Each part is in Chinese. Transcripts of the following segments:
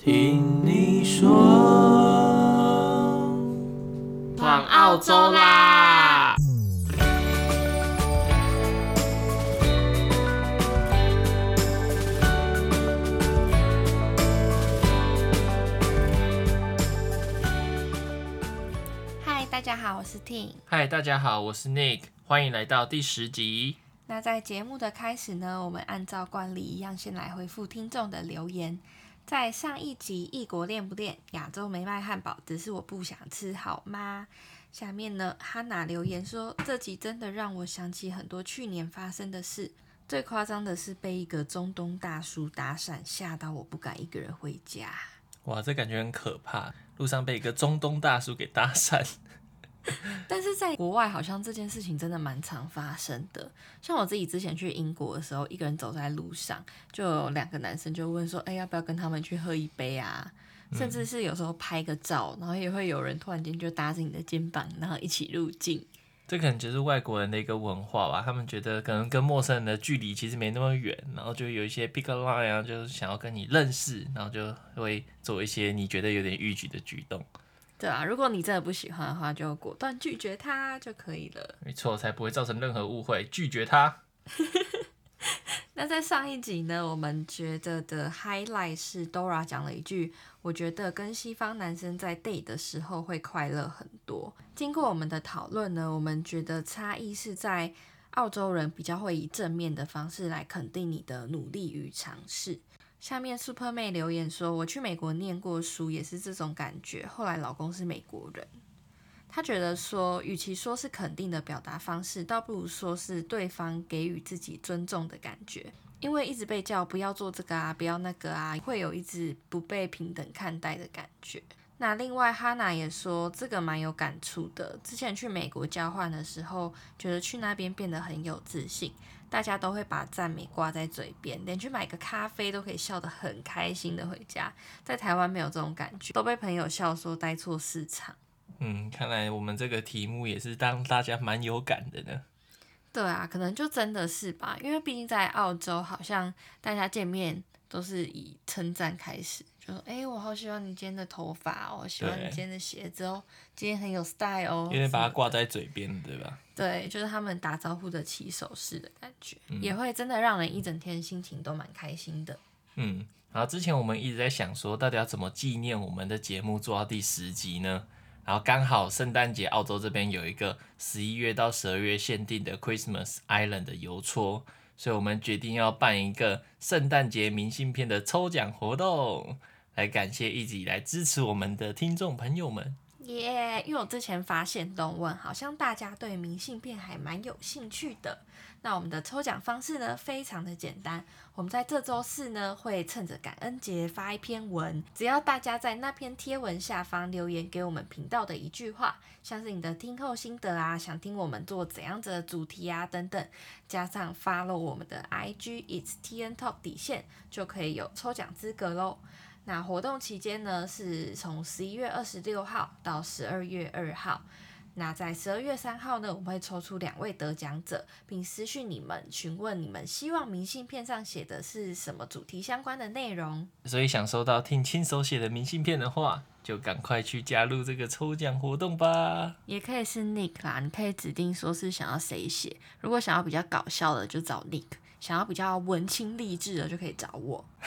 听你说，闯澳洲啦！嗨，大家好，我是 Ting。嗨，大家好，我是 Nick。欢迎来到第十集。那在节目的开始呢，我们按照惯例一样，先来回复听众的留言。在上一集异国恋不恋，亚洲没卖汉堡，只是我不想吃，好吗？下面呢，哈娜留言说，这集真的让我想起很多去年发生的事。最夸张的是被一个中东大叔搭讪，吓到我不敢一个人回家。哇，这感觉很可怕，路上被一个中东大叔给搭讪。但是在国外，好像这件事情真的蛮常发生的。像我自己之前去英国的时候，一个人走在路上，就有两个男生就问说：“哎，要不要跟他们去喝一杯啊？”甚至是有时候拍个照，然后也会有人突然间就搭着你的肩膀，然后一起入境。这可能就是外国人的一个文化吧。他们觉得可能跟陌生人的距离其实没那么远，然后就有一些 pick up line 啊，就是想要跟你认识，然后就会做一些你觉得有点逾矩的举动。对啊，如果你真的不喜欢的话，就果断拒绝他就可以了。没错，才不会造成任何误会，拒绝他。那在上一集呢，我们觉得的 highlight 是 Dora 讲了一句：“我觉得跟西方男生在 date 的时候会快乐很多。”经过我们的讨论呢，我们觉得差异是在澳洲人比较会以正面的方式来肯定你的努力与尝试。下面 Super 妹留言说：“我去美国念过书，也是这种感觉。后来老公是美国人，他觉得说，与其说是肯定的表达方式，倒不如说是对方给予自己尊重的感觉。因为一直被叫不要做这个啊，不要那个啊，会有一直不被平等看待的感觉。那另外哈娜也说这个蛮有感触的。之前去美国交换的时候，觉得去那边变得很有自信。”大家都会把赞美挂在嘴边，连去买个咖啡都可以笑得很开心的回家。在台湾没有这种感觉，都被朋友笑说待错市场。嗯，看来我们这个题目也是让大家蛮有感的呢。对啊，可能就真的是吧，因为毕竟在澳洲，好像大家见面都是以称赞开始。就说：“哎、欸，我好喜欢你今天的头发哦，喜欢你今天的鞋子哦，今天很有 style 哦。”因为把它挂在嘴边，对吧？对，就是他们打招呼的起手式的感觉，嗯、也会真的让人一整天心情都蛮开心的。嗯，然后之前我们一直在想说，到底要怎么纪念我们的节目做到第十集呢？然后刚好圣诞节，澳洲这边有一个十一月到十二月限定的 Christmas Island 的邮戳，所以我们决定要办一个圣诞节明信片的抽奖活动。来感谢一直以来支持我们的听众朋友们。耶因为我之前发现东问，好像大家对明信片还蛮有兴趣的。那我们的抽奖方式呢，非常的简单。我们在这周四呢，会趁着感恩节发一篇文，只要大家在那篇贴文下方留言给我们频道的一句话，像是你的听后心得啊，想听我们做怎样子的主题啊等等，加上发落我们的 IG It's TN Talk 底线，就可以有抽奖资格喽。那活动期间呢，是从十一月二十六号到十二月二号。那在十二月三号呢，我们会抽出两位得奖者，并私讯你们询问你们希望明信片上写的是什么主题相关的内容。所以想收到听亲手写的明信片的话，就赶快去加入这个抽奖活动吧。也可以是 Nick 啦，你可以指定说是想要谁写。如果想要比较搞笑的，就找 Nick；想要比较文青励志的，就可以找我。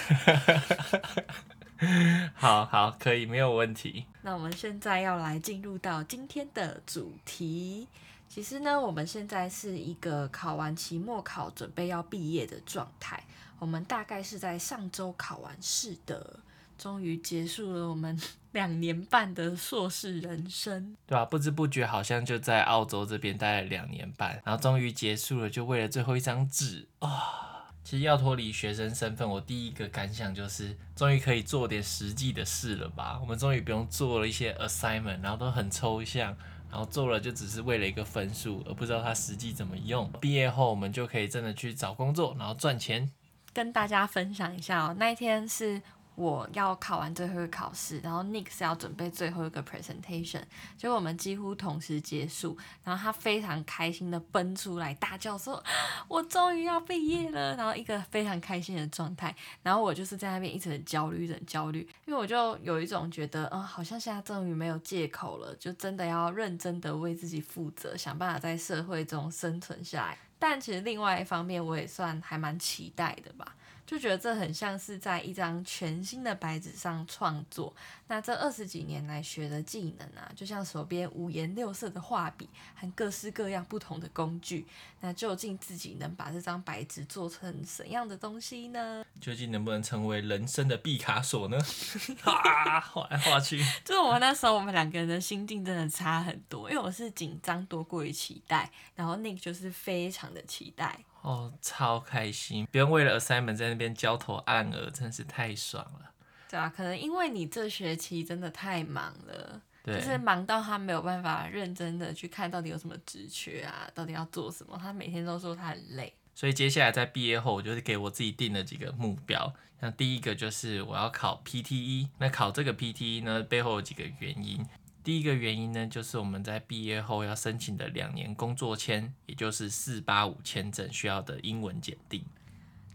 好好，可以，没有问题。那我们现在要来进入到今天的主题。其实呢，我们现在是一个考完期末考，准备要毕业的状态。我们大概是在上周考完试的，终于结束了我们两年半的硕士人生。对啊，不知不觉好像就在澳洲这边待了两年半，然后终于结束了，就为了最后一张纸啊。其实要脱离学生身份，我第一个感想就是，终于可以做点实际的事了吧？我们终于不用做了一些 assignment，然后都很抽象，然后做了就只是为了一个分数，而不知道它实际怎么用。毕业后我们就可以真的去找工作，然后赚钱。跟大家分享一下哦，那一天是我要考完最后一个考试，然后 Nick 是要准备最后一个 presentation，结果我们几乎同时结束，然后他非常开心的奔出来大叫说：“ 我终于要毕业了！”然后一个非常开心的状态，然后我就是在那边一直很焦虑，很焦虑，因为我就有一种觉得，嗯，好像现在终于没有借口了，就真的要认真的为自己负责，想办法在社会中生存下来。但其实另外一方面，我也算还蛮期待的吧。就觉得这很像是在一张全新的白纸上创作。那这二十几年来学的技能啊，就像手边五颜六色的画笔和各式各样不同的工具。那究竟自己能把这张白纸做成怎样的东西呢？究竟能不能成为人生的毕卡索呢？啊，画来画去。就是我们那时候，我们两个人的心境真的差很多。因为我是紧张多过于期待，然后 Nick 就是非常的期待。哦，超开心！不用为了 assignment 在那边焦头烂额，真是太爽了。对啊，可能因为你这学期真的太忙了，对就是忙到他没有办法认真的去看到底有什么职缺啊，到底要做什么。他每天都说他很累。所以接下来在毕业后，我就是给我自己定了几个目标。像第一个就是我要考 PTE，那考这个 PTE 呢，背后有几个原因。第一个原因呢，就是我们在毕业后要申请的两年工作签，也就是四八五签证需要的英文检定。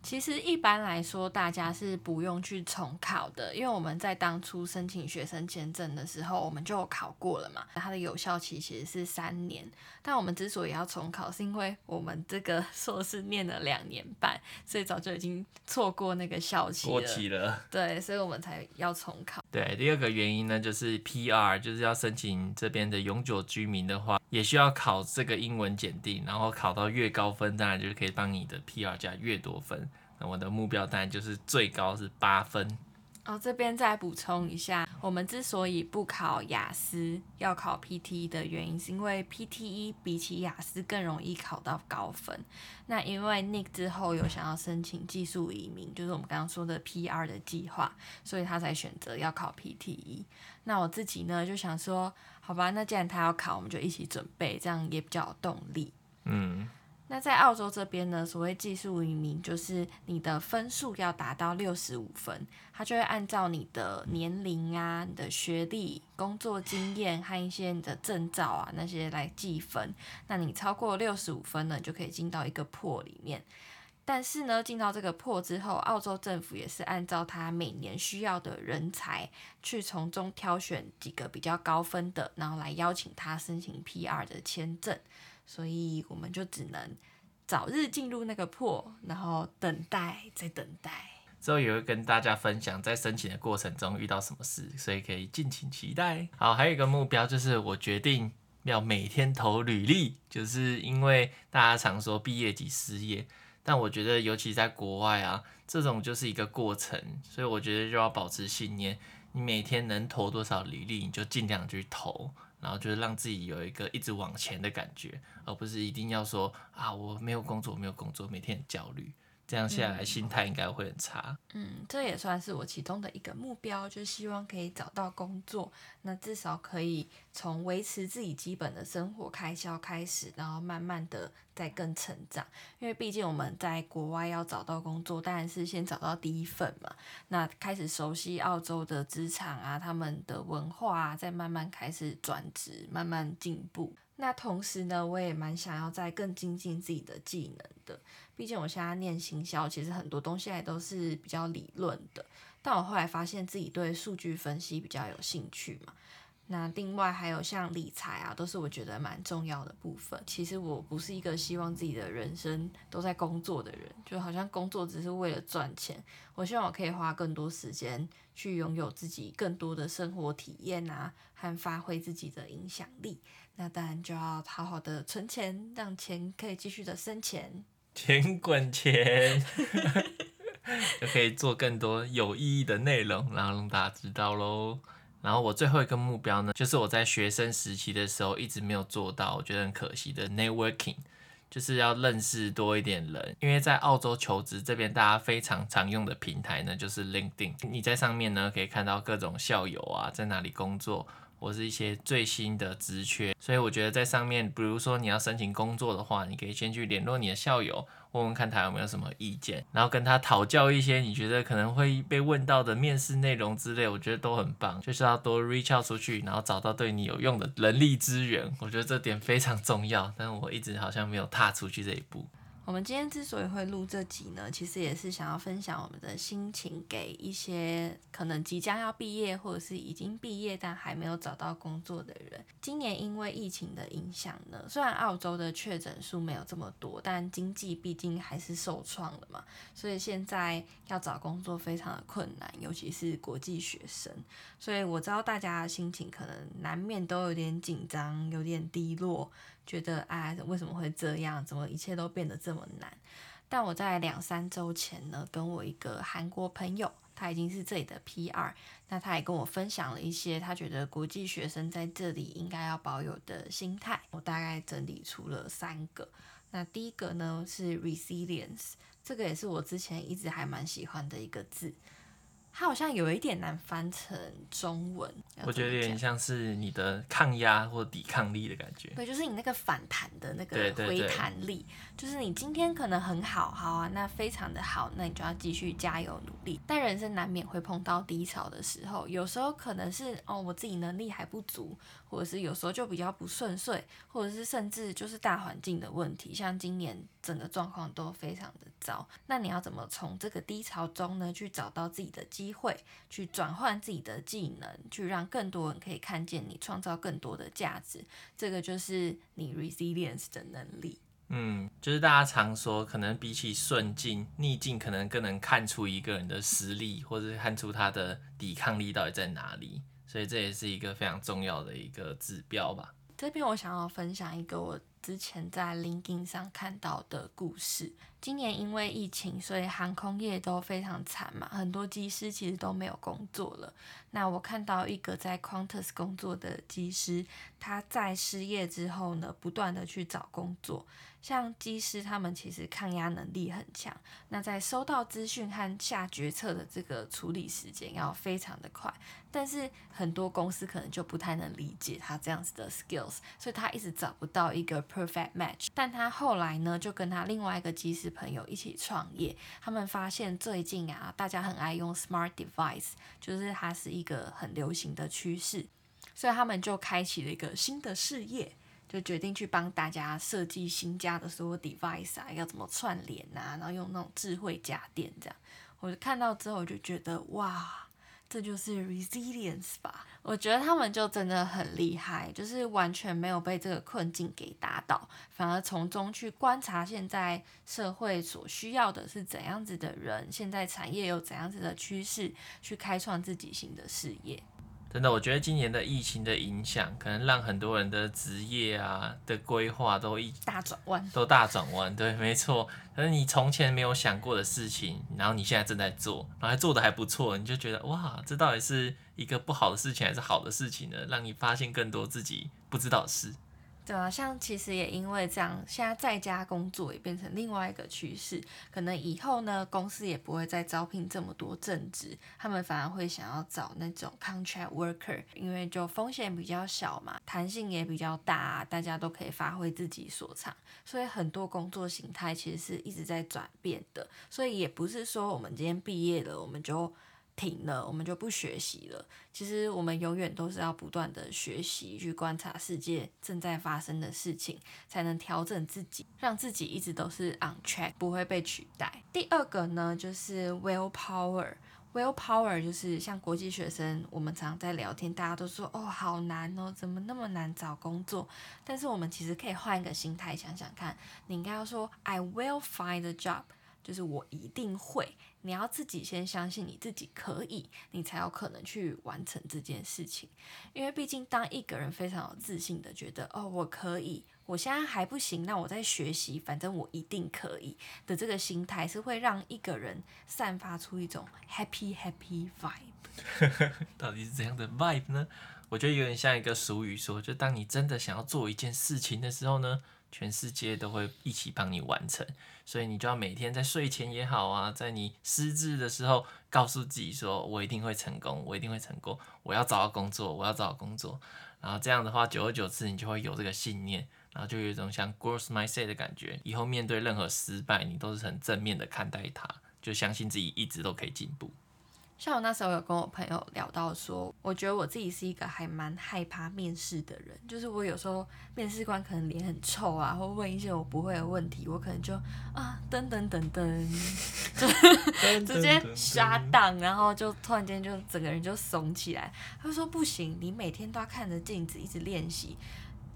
其实一般来说，大家是不用去重考的，因为我们在当初申请学生签证的时候，我们就有考过了嘛。它的有效期其实是三年，但我们之所以要重考，是因为我们这个 硕士念了两年半，所以早就已经错过那个效期了。过期了。对，所以我们才要重考。对，第二个原因呢，就是 PR，就是要申请这边的永久居民的话，也需要考这个英文检定，然后考到越高分，当然就可以帮你的 PR 加越多分。那我的目标当然就是最高是八分。哦，这边再补充一下，我们之所以不考雅思，要考 PTE 的原因，是因为 PTE 比起雅思更容易考到高分。那因为 Nick 之后有想要申请技术移民，就是我们刚刚说的 PR 的计划，所以他才选择要考 PTE。那我自己呢，就想说，好吧，那既然他要考，我们就一起准备，这样也比较有动力。嗯。那在澳洲这边呢，所谓技术移民，就是你的分数要达到六十五分，他就会按照你的年龄啊、你的学历、工作经验和一些你的证照啊那些来计分。那你超过六十五分呢，就可以进到一个 pool 里面。但是呢，进到这个 pool 之后，澳洲政府也是按照他每年需要的人才，去从中挑选几个比较高分的，然后来邀请他申请 PR 的签证。所以我们就只能早日进入那个破，然后等待，再等待。之后也会跟大家分享在申请的过程中遇到什么事，所以可以敬请期待。好，还有一个目标就是我决定要每天投履历，就是因为大家常说毕业即失业，但我觉得尤其在国外啊，这种就是一个过程，所以我觉得就要保持信念，你每天能投多少履历，你就尽量去投。然后就是让自己有一个一直往前的感觉，而不是一定要说啊，我没有工作，没有工作，每天很焦虑。这样下来，心态应该会很差。嗯，这也算是我其中的一个目标，就希望可以找到工作，那至少可以从维持自己基本的生活开销开始，然后慢慢的再更成长。因为毕竟我们在国外要找到工作，当然是先找到第一份嘛。那开始熟悉澳洲的职场啊，他们的文化啊，再慢慢开始转职，慢慢进步。那同时呢，我也蛮想要再更精进自己的技能的。毕竟我现在念行销，其实很多东西还都是比较理论的。但我后来发现自己对数据分析比较有兴趣嘛。那另外还有像理财啊，都是我觉得蛮重要的部分。其实我不是一个希望自己的人生都在工作的人，就好像工作只是为了赚钱。我希望我可以花更多时间去拥有自己更多的生活体验啊，和发挥自己的影响力。那当然就要好好的存钱，让钱可以继续的生钱，钱滚钱，就可以做更多有意义的内容，然后让大家知道喽。然后我最后一个目标呢，就是我在学生时期的时候一直没有做到，我觉得很可惜的 networking，就是要认识多一点人。因为在澳洲求职这边，大家非常常用的平台呢，就是 LinkedIn。你在上面呢可以看到各种校友啊，在哪里工作。或是一些最新的职缺。所以我觉得在上面，比如说你要申请工作的话，你可以先去联络你的校友，问问看他有没有什么意见，然后跟他讨教一些你觉得可能会被问到的面试内容之类，我觉得都很棒。就是要多 reach out 出去，然后找到对你有用的人力资源，我觉得这点非常重要。但我一直好像没有踏出去这一步。我们今天之所以会录这集呢，其实也是想要分享我们的心情，给一些可能即将要毕业或者是已经毕业但还没有找到工作的人。今年因为疫情的影响呢，虽然澳洲的确诊数没有这么多，但经济毕竟还是受创了嘛，所以现在要找工作非常的困难，尤其是国际学生。所以我知道大家的心情可能难免都有点紧张，有点低落。觉得啊，为什么会这样？怎么一切都变得这么难？但我在两三周前呢，跟我一个韩国朋友，他已经是这里的 PR，那他也跟我分享了一些他觉得国际学生在这里应该要保有的心态。我大概整理出了三个。那第一个呢是 resilience，这个也是我之前一直还蛮喜欢的一个字。它好像有一点难翻成中文，我觉得有点像是你的抗压或抵抗力的感觉。对，就是你那个反弹的那个回弹力，就是你今天可能很好，好啊，那非常的好，那你就要继续加油努力。但人生难免会碰到低潮的时候，有时候可能是哦，我自己能力还不足。或者是有时候就比较不顺遂，或者是甚至就是大环境的问题，像今年整个状况都非常的糟。那你要怎么从这个低潮中呢，去找到自己的机会，去转换自己的技能，去让更多人可以看见你，创造更多的价值？这个就是你 resilience 的能力。嗯，就是大家常说，可能比起顺境，逆境可能更能看出一个人的实力，或者是看出他的抵抗力到底在哪里。所以这也是一个非常重要的一个指标吧。这边我想要分享一个我之前在 LinkedIn 上看到的故事。今年因为疫情，所以航空业都非常惨嘛，很多机师其实都没有工作了。那我看到一个在 Quantas 工作的机师，他在失业之后呢，不断的去找工作。像机师他们其实抗压能力很强，那在收到资讯和下决策的这个处理时间要非常的快，但是很多公司可能就不太能理解他这样子的 skills，所以他一直找不到一个 perfect match。但他后来呢，就跟他另外一个机师朋友一起创业，他们发现最近啊，大家很爱用 smart device，就是它是一个很流行的趋势，所以他们就开启了一个新的事业。就决定去帮大家设计新家的所有 device 啊，要怎么串联啊，然后用那种智慧家电这样。我就看到之后，我就觉得哇，这就是 resilience 吧。我觉得他们就真的很厉害，就是完全没有被这个困境给打倒，反而从中去观察现在社会所需要的是怎样子的人，现在产业有怎样子的趋势，去开创自己新的事业。真的，我觉得今年的疫情的影响，可能让很多人的职业啊的规划都一大转弯，都大转弯。对，没错。可是你从前没有想过的事情，然后你现在正在做，然后还做的还不错，你就觉得哇，这到底是一个不好的事情还是好的事情呢？让你发现更多自己不知道的事。对啊，像其实也因为这样，现在在家工作也变成另外一个趋势。可能以后呢，公司也不会再招聘这么多正职，他们反而会想要找那种 contract worker，因为就风险比较小嘛，弹性也比较大，大家都可以发挥自己所长。所以很多工作形态其实是一直在转变的。所以也不是说我们今天毕业了，我们就停了，我们就不学习了。其实我们永远都是要不断的学习，去观察世界正在发生的事情，才能调整自己，让自己一直都是 on track，不会被取代。第二个呢，就是 willpower。willpower 就是像国际学生，我们常常在聊天，大家都说哦，好难哦，怎么那么难找工作？但是我们其实可以换一个心态想想看，你应该要说 I will find a job。就是我一定会，你要自己先相信你自己可以，你才有可能去完成这件事情。因为毕竟当一个人非常有自信的觉得哦，我可以，我现在还不行，那我在学习，反正我一定可以的这个心态，是会让一个人散发出一种 happy happy vibe。到底是怎样的 vibe 呢？我觉得有点像一个俗语说，就当你真的想要做一件事情的时候呢。全世界都会一起帮你完成。所以你就要每天在睡前也好啊，在你失智的时候，告诉自己说：“我一定会成功，我一定会成功，我要找到工作，我要找到工作。”然后这样的话，久而久之，你就会有这个信念，然后就有一种像 growth mindset 的感觉。以后面对任何失败，你都是很正面的看待它，就相信自己一直都可以进步。像我那时候有跟我朋友聊到说，我觉得我自己是一个还蛮害怕面试的人，就是我有时候面试官可能脸很臭啊，或问一些我不会的问题，我可能就啊噔噔噔噔，就直接 shut down，然后就突然间就整个人就怂起来。他说不行，你每天都要看着镜子一直练习，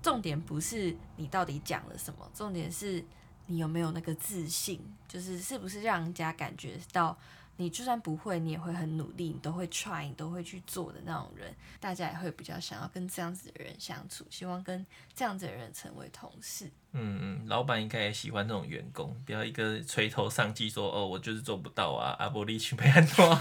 重点不是你到底讲了什么，重点是你有没有那个自信，就是是不是让人家感觉到。你就算不会，你也会很努力，你都会 try，你都会去做的那种人，大家也会比较想要跟这样子的人相处，希望跟这样子的人成为同事。嗯嗯，老板应该也喜欢这种员工，不要一个垂头丧气说哦，我就是做不到啊，阿波利去没安诺，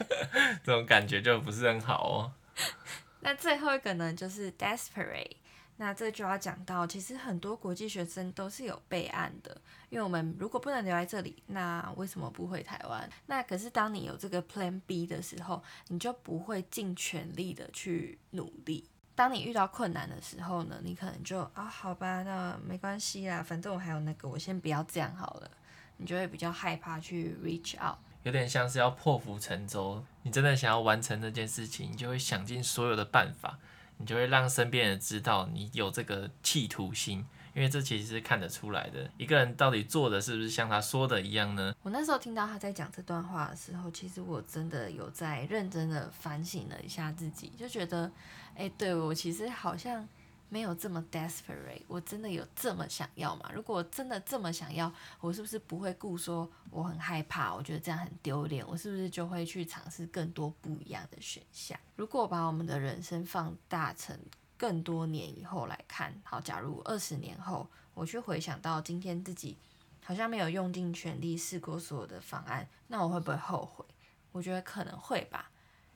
这种感觉就不是很好哦。那最后一个呢，就是 desperate。那这就要讲到，其实很多国际学生都是有备案的，因为我们如果不能留在这里，那为什么不回台湾？那可是当你有这个 Plan B 的时候，你就不会尽全力的去努力。当你遇到困难的时候呢，你可能就啊，好吧，那没关系啦，反正我还有那个，我先不要这样好了。你就会比较害怕去 reach out，有点像是要破釜沉舟。你真的想要完成这件事情，你就会想尽所有的办法。你就会让身边人知道你有这个企图心，因为这其实是看得出来的。一个人到底做的是不是像他说的一样呢？我那时候听到他在讲这段话的时候，其实我真的有在认真的反省了一下自己，就觉得，哎，对，我其实好像。没有这么 desperate，我真的有这么想要吗？如果真的这么想要，我是不是不会顾说我很害怕，我觉得这样很丢脸，我是不是就会去尝试更多不一样的选项？如果把我们的人生放大成更多年以后来看，好，假如二十年后我去回想到今天自己好像没有用尽全力试过所有的方案，那我会不会后悔？我觉得可能会吧，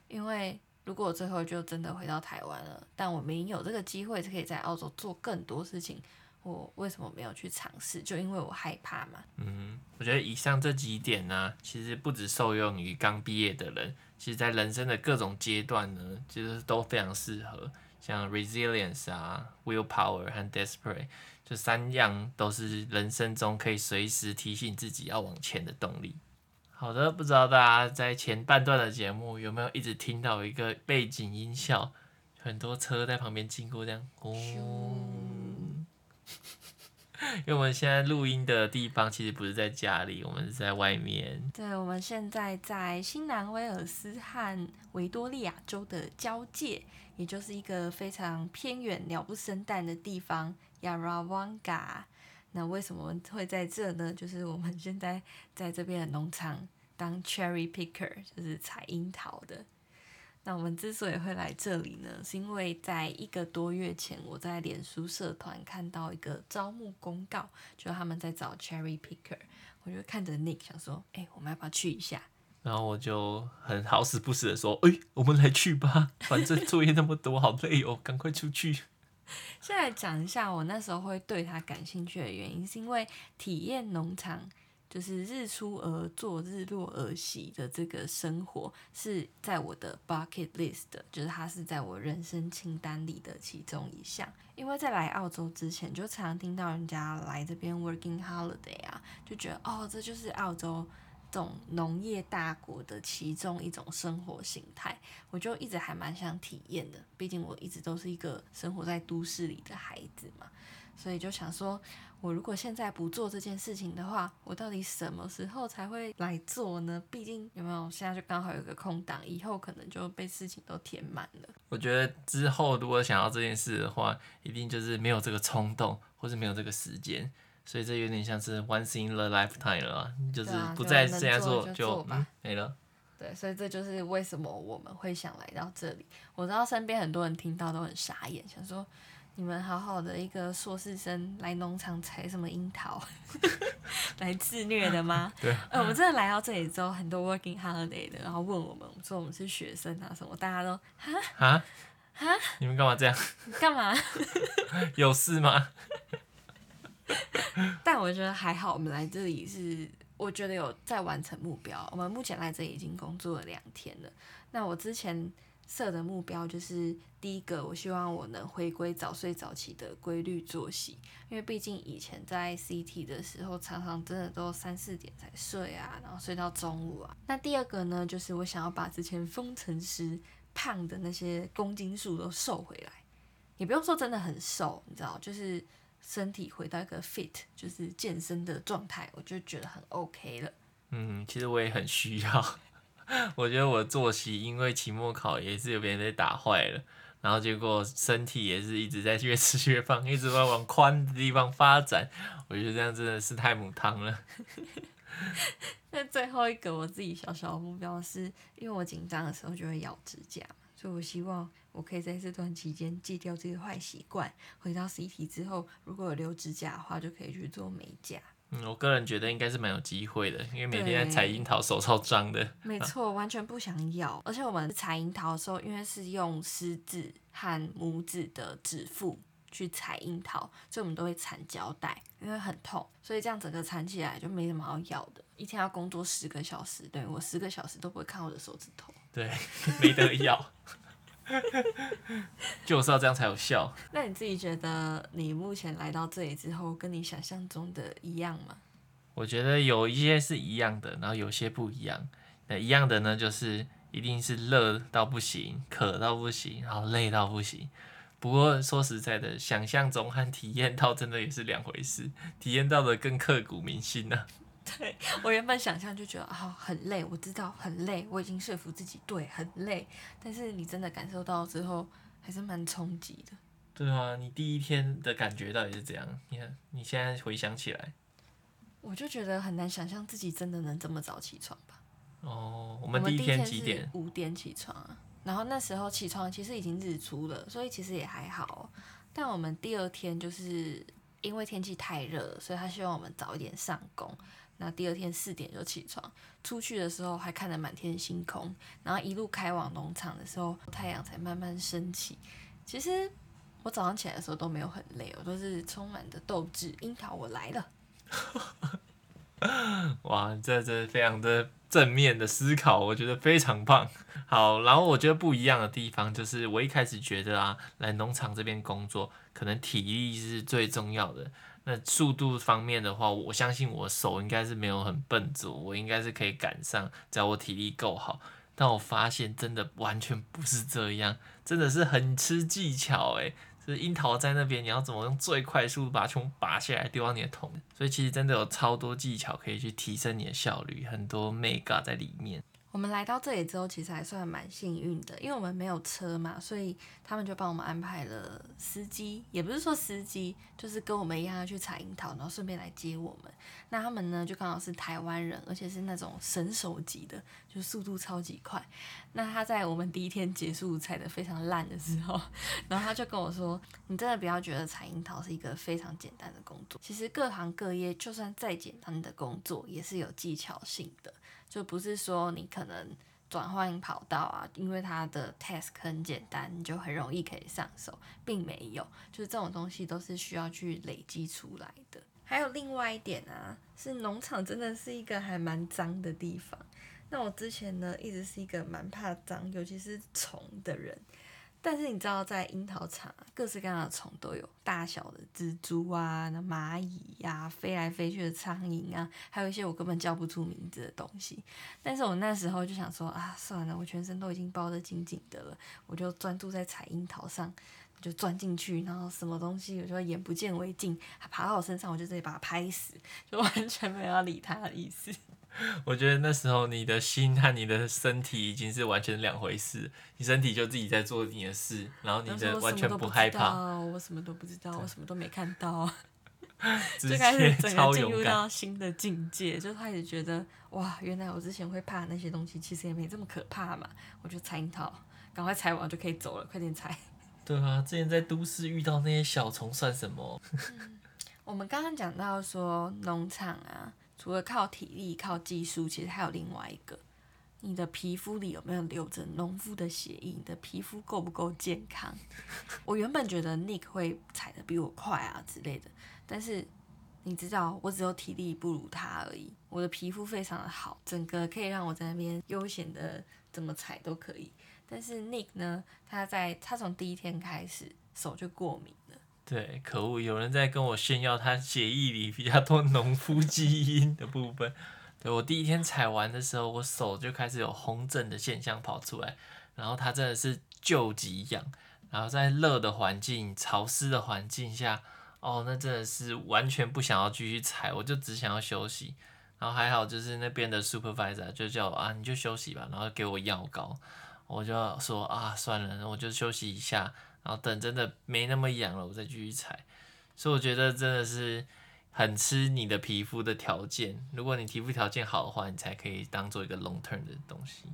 因为。如果我最后就真的回到台湾了，但我明有这个机会，是可以在澳洲做更多事情，我为什么没有去尝试？就因为我害怕嘛。嗯，我觉得以上这几点呢、其实不只受用于刚毕业的人，其实在人生的各种阶段呢，其实都非常适合。像 resilience 啊，willpower 和 desperate，这三样都是人生中可以随时提醒自己要往前的动力。好的，不知道大家在前半段的节目有没有一直听到一个背景音效，很多车在旁边经过这样，哦，因为我们现在录音的地方其实不是在家里，我们是在外面。对，我们现在在新南威尔斯和维多利亚州的交界，也就是一个非常偏远、鸟不生蛋的地方，Yarrawonga。那为什么会在这呢？就是我们现在在这边的农场当 cherry picker，就是采樱桃的。那我们之所以会来这里呢，是因为在一个多月前，我在脸书社团看到一个招募公告，就他们在找 cherry picker，我就看着 Nick 想说，哎、我们要不要去一下？然后我就很好死不死的说，哎、我们来去吧，反正作业那么多，好累哦，赶快出去。先来讲一下我那时候会对他感兴趣的原因，是因为体验农场就是日出而作，日落而息的这个生活是在我的 bucket list 的，就是它是在我人生清单里的其中一项。因为在来澳洲之前，就常听到人家来这边 working holiday 啊，就觉得哦，这就是澳洲。这种农业大国的其中一种生活形态，我就一直还蛮想体验的。毕竟我一直都是一个生活在都市里的孩子嘛，所以就想说，我如果现在不做这件事情的话，我到底什么时候才会来做呢？毕竟有没有现在就刚好有个空档，以后可能就被事情都填满了。我觉得之后如果想要这件事的话，一定就是没有这个冲动，或是没有这个时间。所以这有点像是 once in a lifetime 了，就是不再这样做就，就嗯没了。对，所以这就是为什么我们会想来到这里。我知道身边很多人听到都很傻眼，想说你们好好的一个硕士生来农场采什么樱桃，来自虐的吗？对。呃，我们真的来到这里之后，很多 working holiday 的，然后问我们，说我们是学生啊什么，大家都哈哈哈，你们干嘛这样？干嘛？有事吗？但我觉得还好，我们来这里是，我觉得有在完成目标。我们目前来这里已经工作了两天了。那我之前设的目标就是，第一个，我希望我能回归早睡早起的规律作息，因为毕竟以前在 CT 的时候，常常真的都三四点才睡啊，然后睡到中午啊。那第二个呢，就是我想要把之前封城时胖的那些公斤数都瘦回来，也不用说真的很瘦，你知道，就是。身体回到一个 fit，就是健身的状态，我就觉得很 OK 了。嗯，其实我也很需要。我觉得我作息因为期末考也是有别人被打坏了，然后结果身体也是一直在越吃越胖，一直在往宽的地方发展。我觉得这样真的是太母汤了。那最后一个我自己小小的目标是，因为我紧张的时候就会咬指甲。所以我希望我可以在这段期间戒掉这个坏习惯。回到 CT 之后，如果有留指甲的话，就可以去做美甲。嗯，我个人觉得应该是蛮有机会的，因为每天在采樱桃手超脏的。没错，完全不想咬。而且我们采樱桃的时候，因为是用食指和拇指的指腹去采樱桃，所以我们都会缠胶带，因为很痛，所以这样整个缠起来就没什么好咬的。一天要工作十个小时，对，我十个小时都不会看我的手指头。对，没得咬，就是要这样才有效。那你自己觉得，你目前来到这里之后，跟你想象中的一样吗？我觉得有一些是一样的，然后有些不一样。那一样的呢，就是一定是热到不行，渴到不行，然后累到不行。不过说实在的，想象中和体验到真的也是两回事，体验到的更刻骨铭心呢、啊。对，我原本想象就觉得啊、哦、很累，我知道很累，我已经说服自己对很累，但是你真的感受到之后还是蛮冲击的。对啊，你第一天的感觉到底是怎样？你看你现在回想起来，我就觉得很难想象自己真的能这么早起床吧。哦，我们第一天几点？五点起床啊，然后那时候起床其实已经日出了，所以其实也还好。但我们第二天就是因为天气太热，所以他希望我们早一点上工。那第二天四点就起床，出去的时候还看着满天星空，然后一路开往农场的时候，太阳才慢慢升起。其实我早上起来的时候都没有很累，我都是充满着斗志。樱桃，我来了！哇，这这非常的正面的思考，我觉得非常棒。好，然后我觉得不一样的地方就是，我一开始觉得啊，来农场这边工作，可能体力是最重要的。那速度方面的话，我相信我手应该是没有很笨拙，我应该是可以赶上，只要我体力够好。但我发现真的完全不是这样，真的是很吃技巧诶。就是樱桃在那边，你要怎么用最快速度把球拔下来丢到你的桶？所以其实真的有超多技巧可以去提升你的效率，很多 mega 在里面。我们来到这里之后，其实还算蛮幸运的，因为我们没有车嘛，所以他们就帮我们安排了司机，也不是说司机，就是跟我们一样要去采樱桃，然后顺便来接我们。那他们呢，就刚好是台湾人，而且是那种神手级的，就速度超级快。那他在我们第一天结束采得非常烂的时候，然后他就跟我说：“你真的不要觉得采樱桃是一个非常简单的工作，其实各行各业就算再简单的工作，也是有技巧性的。”就不是说你可能转换跑道啊，因为它的 task 很简单，你就很容易可以上手，并没有，就是这种东西都是需要去累积出来的。还有另外一点啊，是农场真的是一个还蛮脏的地方。那我之前呢，一直是一个蛮怕脏，尤其是虫的人。但是你知道，在樱桃场，各式各样的虫都有，大小的蜘蛛啊、蚂蚁呀、啊、飞来飞去的苍蝇啊，还有一些我根本叫不出名字的东西。但是我那时候就想说啊，算了，我全身都已经包得紧紧的了，我就专注在采樱桃上，就钻进去，然后什么东西我就眼不见为净，它爬到我身上，我就直接把它拍死，就完全没有要理它的意思。我觉得那时候你的心和你的身体已经是完全两回事，你身体就自己在做你的事，然后你的完全不害怕。我什么都不知道，我什么都没看到，就开始整个进入到新的境界，就开始觉得哇，原来我之前会怕那些东西，其实也没这么可怕嘛。我就猜樱桃，赶快采完就可以走了，快点采。对啊，之前在都市遇到那些小虫算什么？嗯，我们刚刚讲到说农场啊。除了靠体力、靠技术，其实还有另外一个，你的皮肤里有没有留着农夫的血液？你的皮肤够不够健康？我原本觉得 Nick 会踩得比我快啊之类的，但是你知道，我只有体力不如他而已。我的皮肤非常的好，整个可以让我在那边悠闲的怎么踩都可以。但是 Nick 呢，他在他从第一天开始手就过敏了。对，可恶，有人在跟我炫耀他血液里比较多农夫基因的部分。对，我第一天采完的时候，我手就开始有红疹的现象跑出来，然后他真的是救急痒，然后在热的环境、潮湿的环境下。哦，那真的是完全不想要继续采，我就只想要休息。然后还好，就是那边的 supervisor 就叫我啊，你就休息吧，然后给我药膏。我就说啊，算了，我就休息一下，然后等真的没那么痒了，我再继续踩。所以我觉得真的是很吃你的皮肤的条件，如果你皮肤条件好的话，你才可以当做一个 long term 的东西。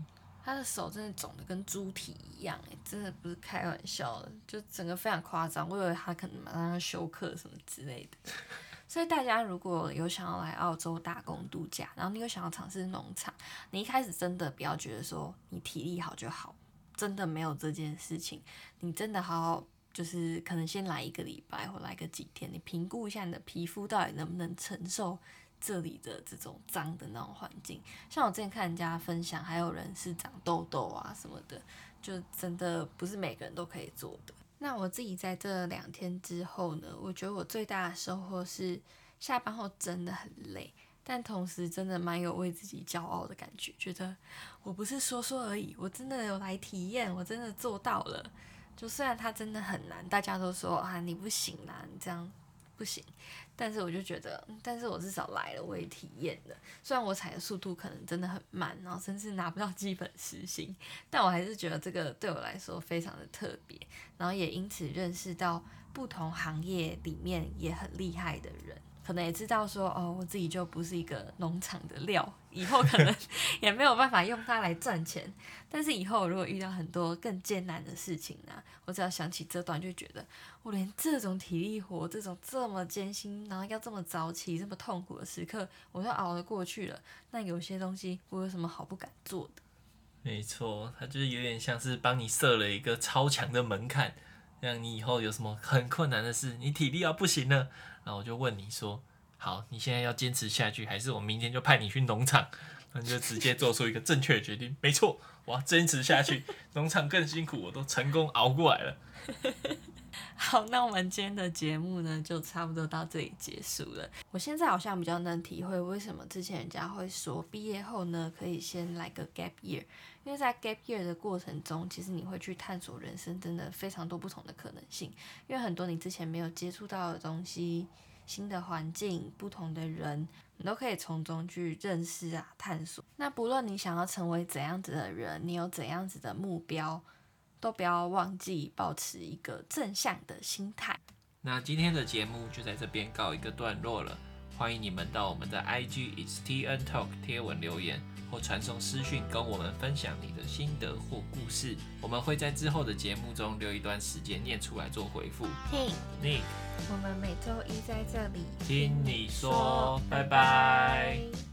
他的手真的肿得跟猪蹄一样，哎，真的不是开玩笑的，就整个非常夸张。我以为他可能马上要休克什么之类的。所以大家如果有想要来澳洲打工度假，然后你有想要尝试农场，你一开始真的不要觉得说你体力好就好，真的没有这件事情。你真的好好就是可能先来一个礼拜或来个几天，你评估一下你的皮肤到底能不能承受。这里的这种脏的那种环境，像我之前看人家分享，还有人是长痘痘啊什么的，就真的不是每个人都可以做的。那我自己在这两天之后呢，我觉得我最大的收获是下班后真的很累，但同时真的蛮有为自己骄傲的感觉，觉得我不是说说而已，我真的有来体验，我真的做到了。就虽然它真的很难，大家都说啊你不行啦，你这样。不行，但是我就觉得，但是我至少来了，我也体验了。虽然我踩的速度可能真的很慢，然后甚至拿不到基本时薪，但我还是觉得这个对我来说非常的特别，然后也因此认识到不同行业里面也很厉害的人。可能也知道说哦，我自己就不是一个农场的料，以后可能 也没有办法用它来赚钱。但是以后如果遇到很多更艰难的事情呢、啊，我只要想起这段，就觉得我连这种体力活、这种这么艰辛，然后要这么早起、这么痛苦的时刻，我都熬得过去了。那有些东西，我有什么好不敢做的？没错，它就是有点像是帮你设了一个超强的门槛。让你以后有什么很困难的事，你体力要不行了，然后我就问你说：好，你现在要坚持下去，还是我明天就派你去农场？那就直接做出一个正确的决定。没错，我要坚持下去，农场更辛苦，我都成功熬过来了。好，那我们今天的节目呢，就差不多到这里结束了。我现在好像比较能体会为什么之前人家会说毕业后呢，可以先来个 gap year。因为在 gap year 的过程中，其实你会去探索人生真的非常多不同的可能性，因为很多你之前没有接触到的东西、新的环境、不同的人，你都可以从中去认识啊、探索。那不论你想要成为怎样子的人，你有怎样子的目标，都不要忘记保持一个正向的心态。那今天的节目就在这边告一个段落了，欢迎你们到我们的 IG It's TN Talk 贴文留言。或传送私讯跟我们分享你的心得或故事，我们会在之后的节目中留一段时间念出来做回复。嘿，Nick，我们每周一在这里听你说，拜拜。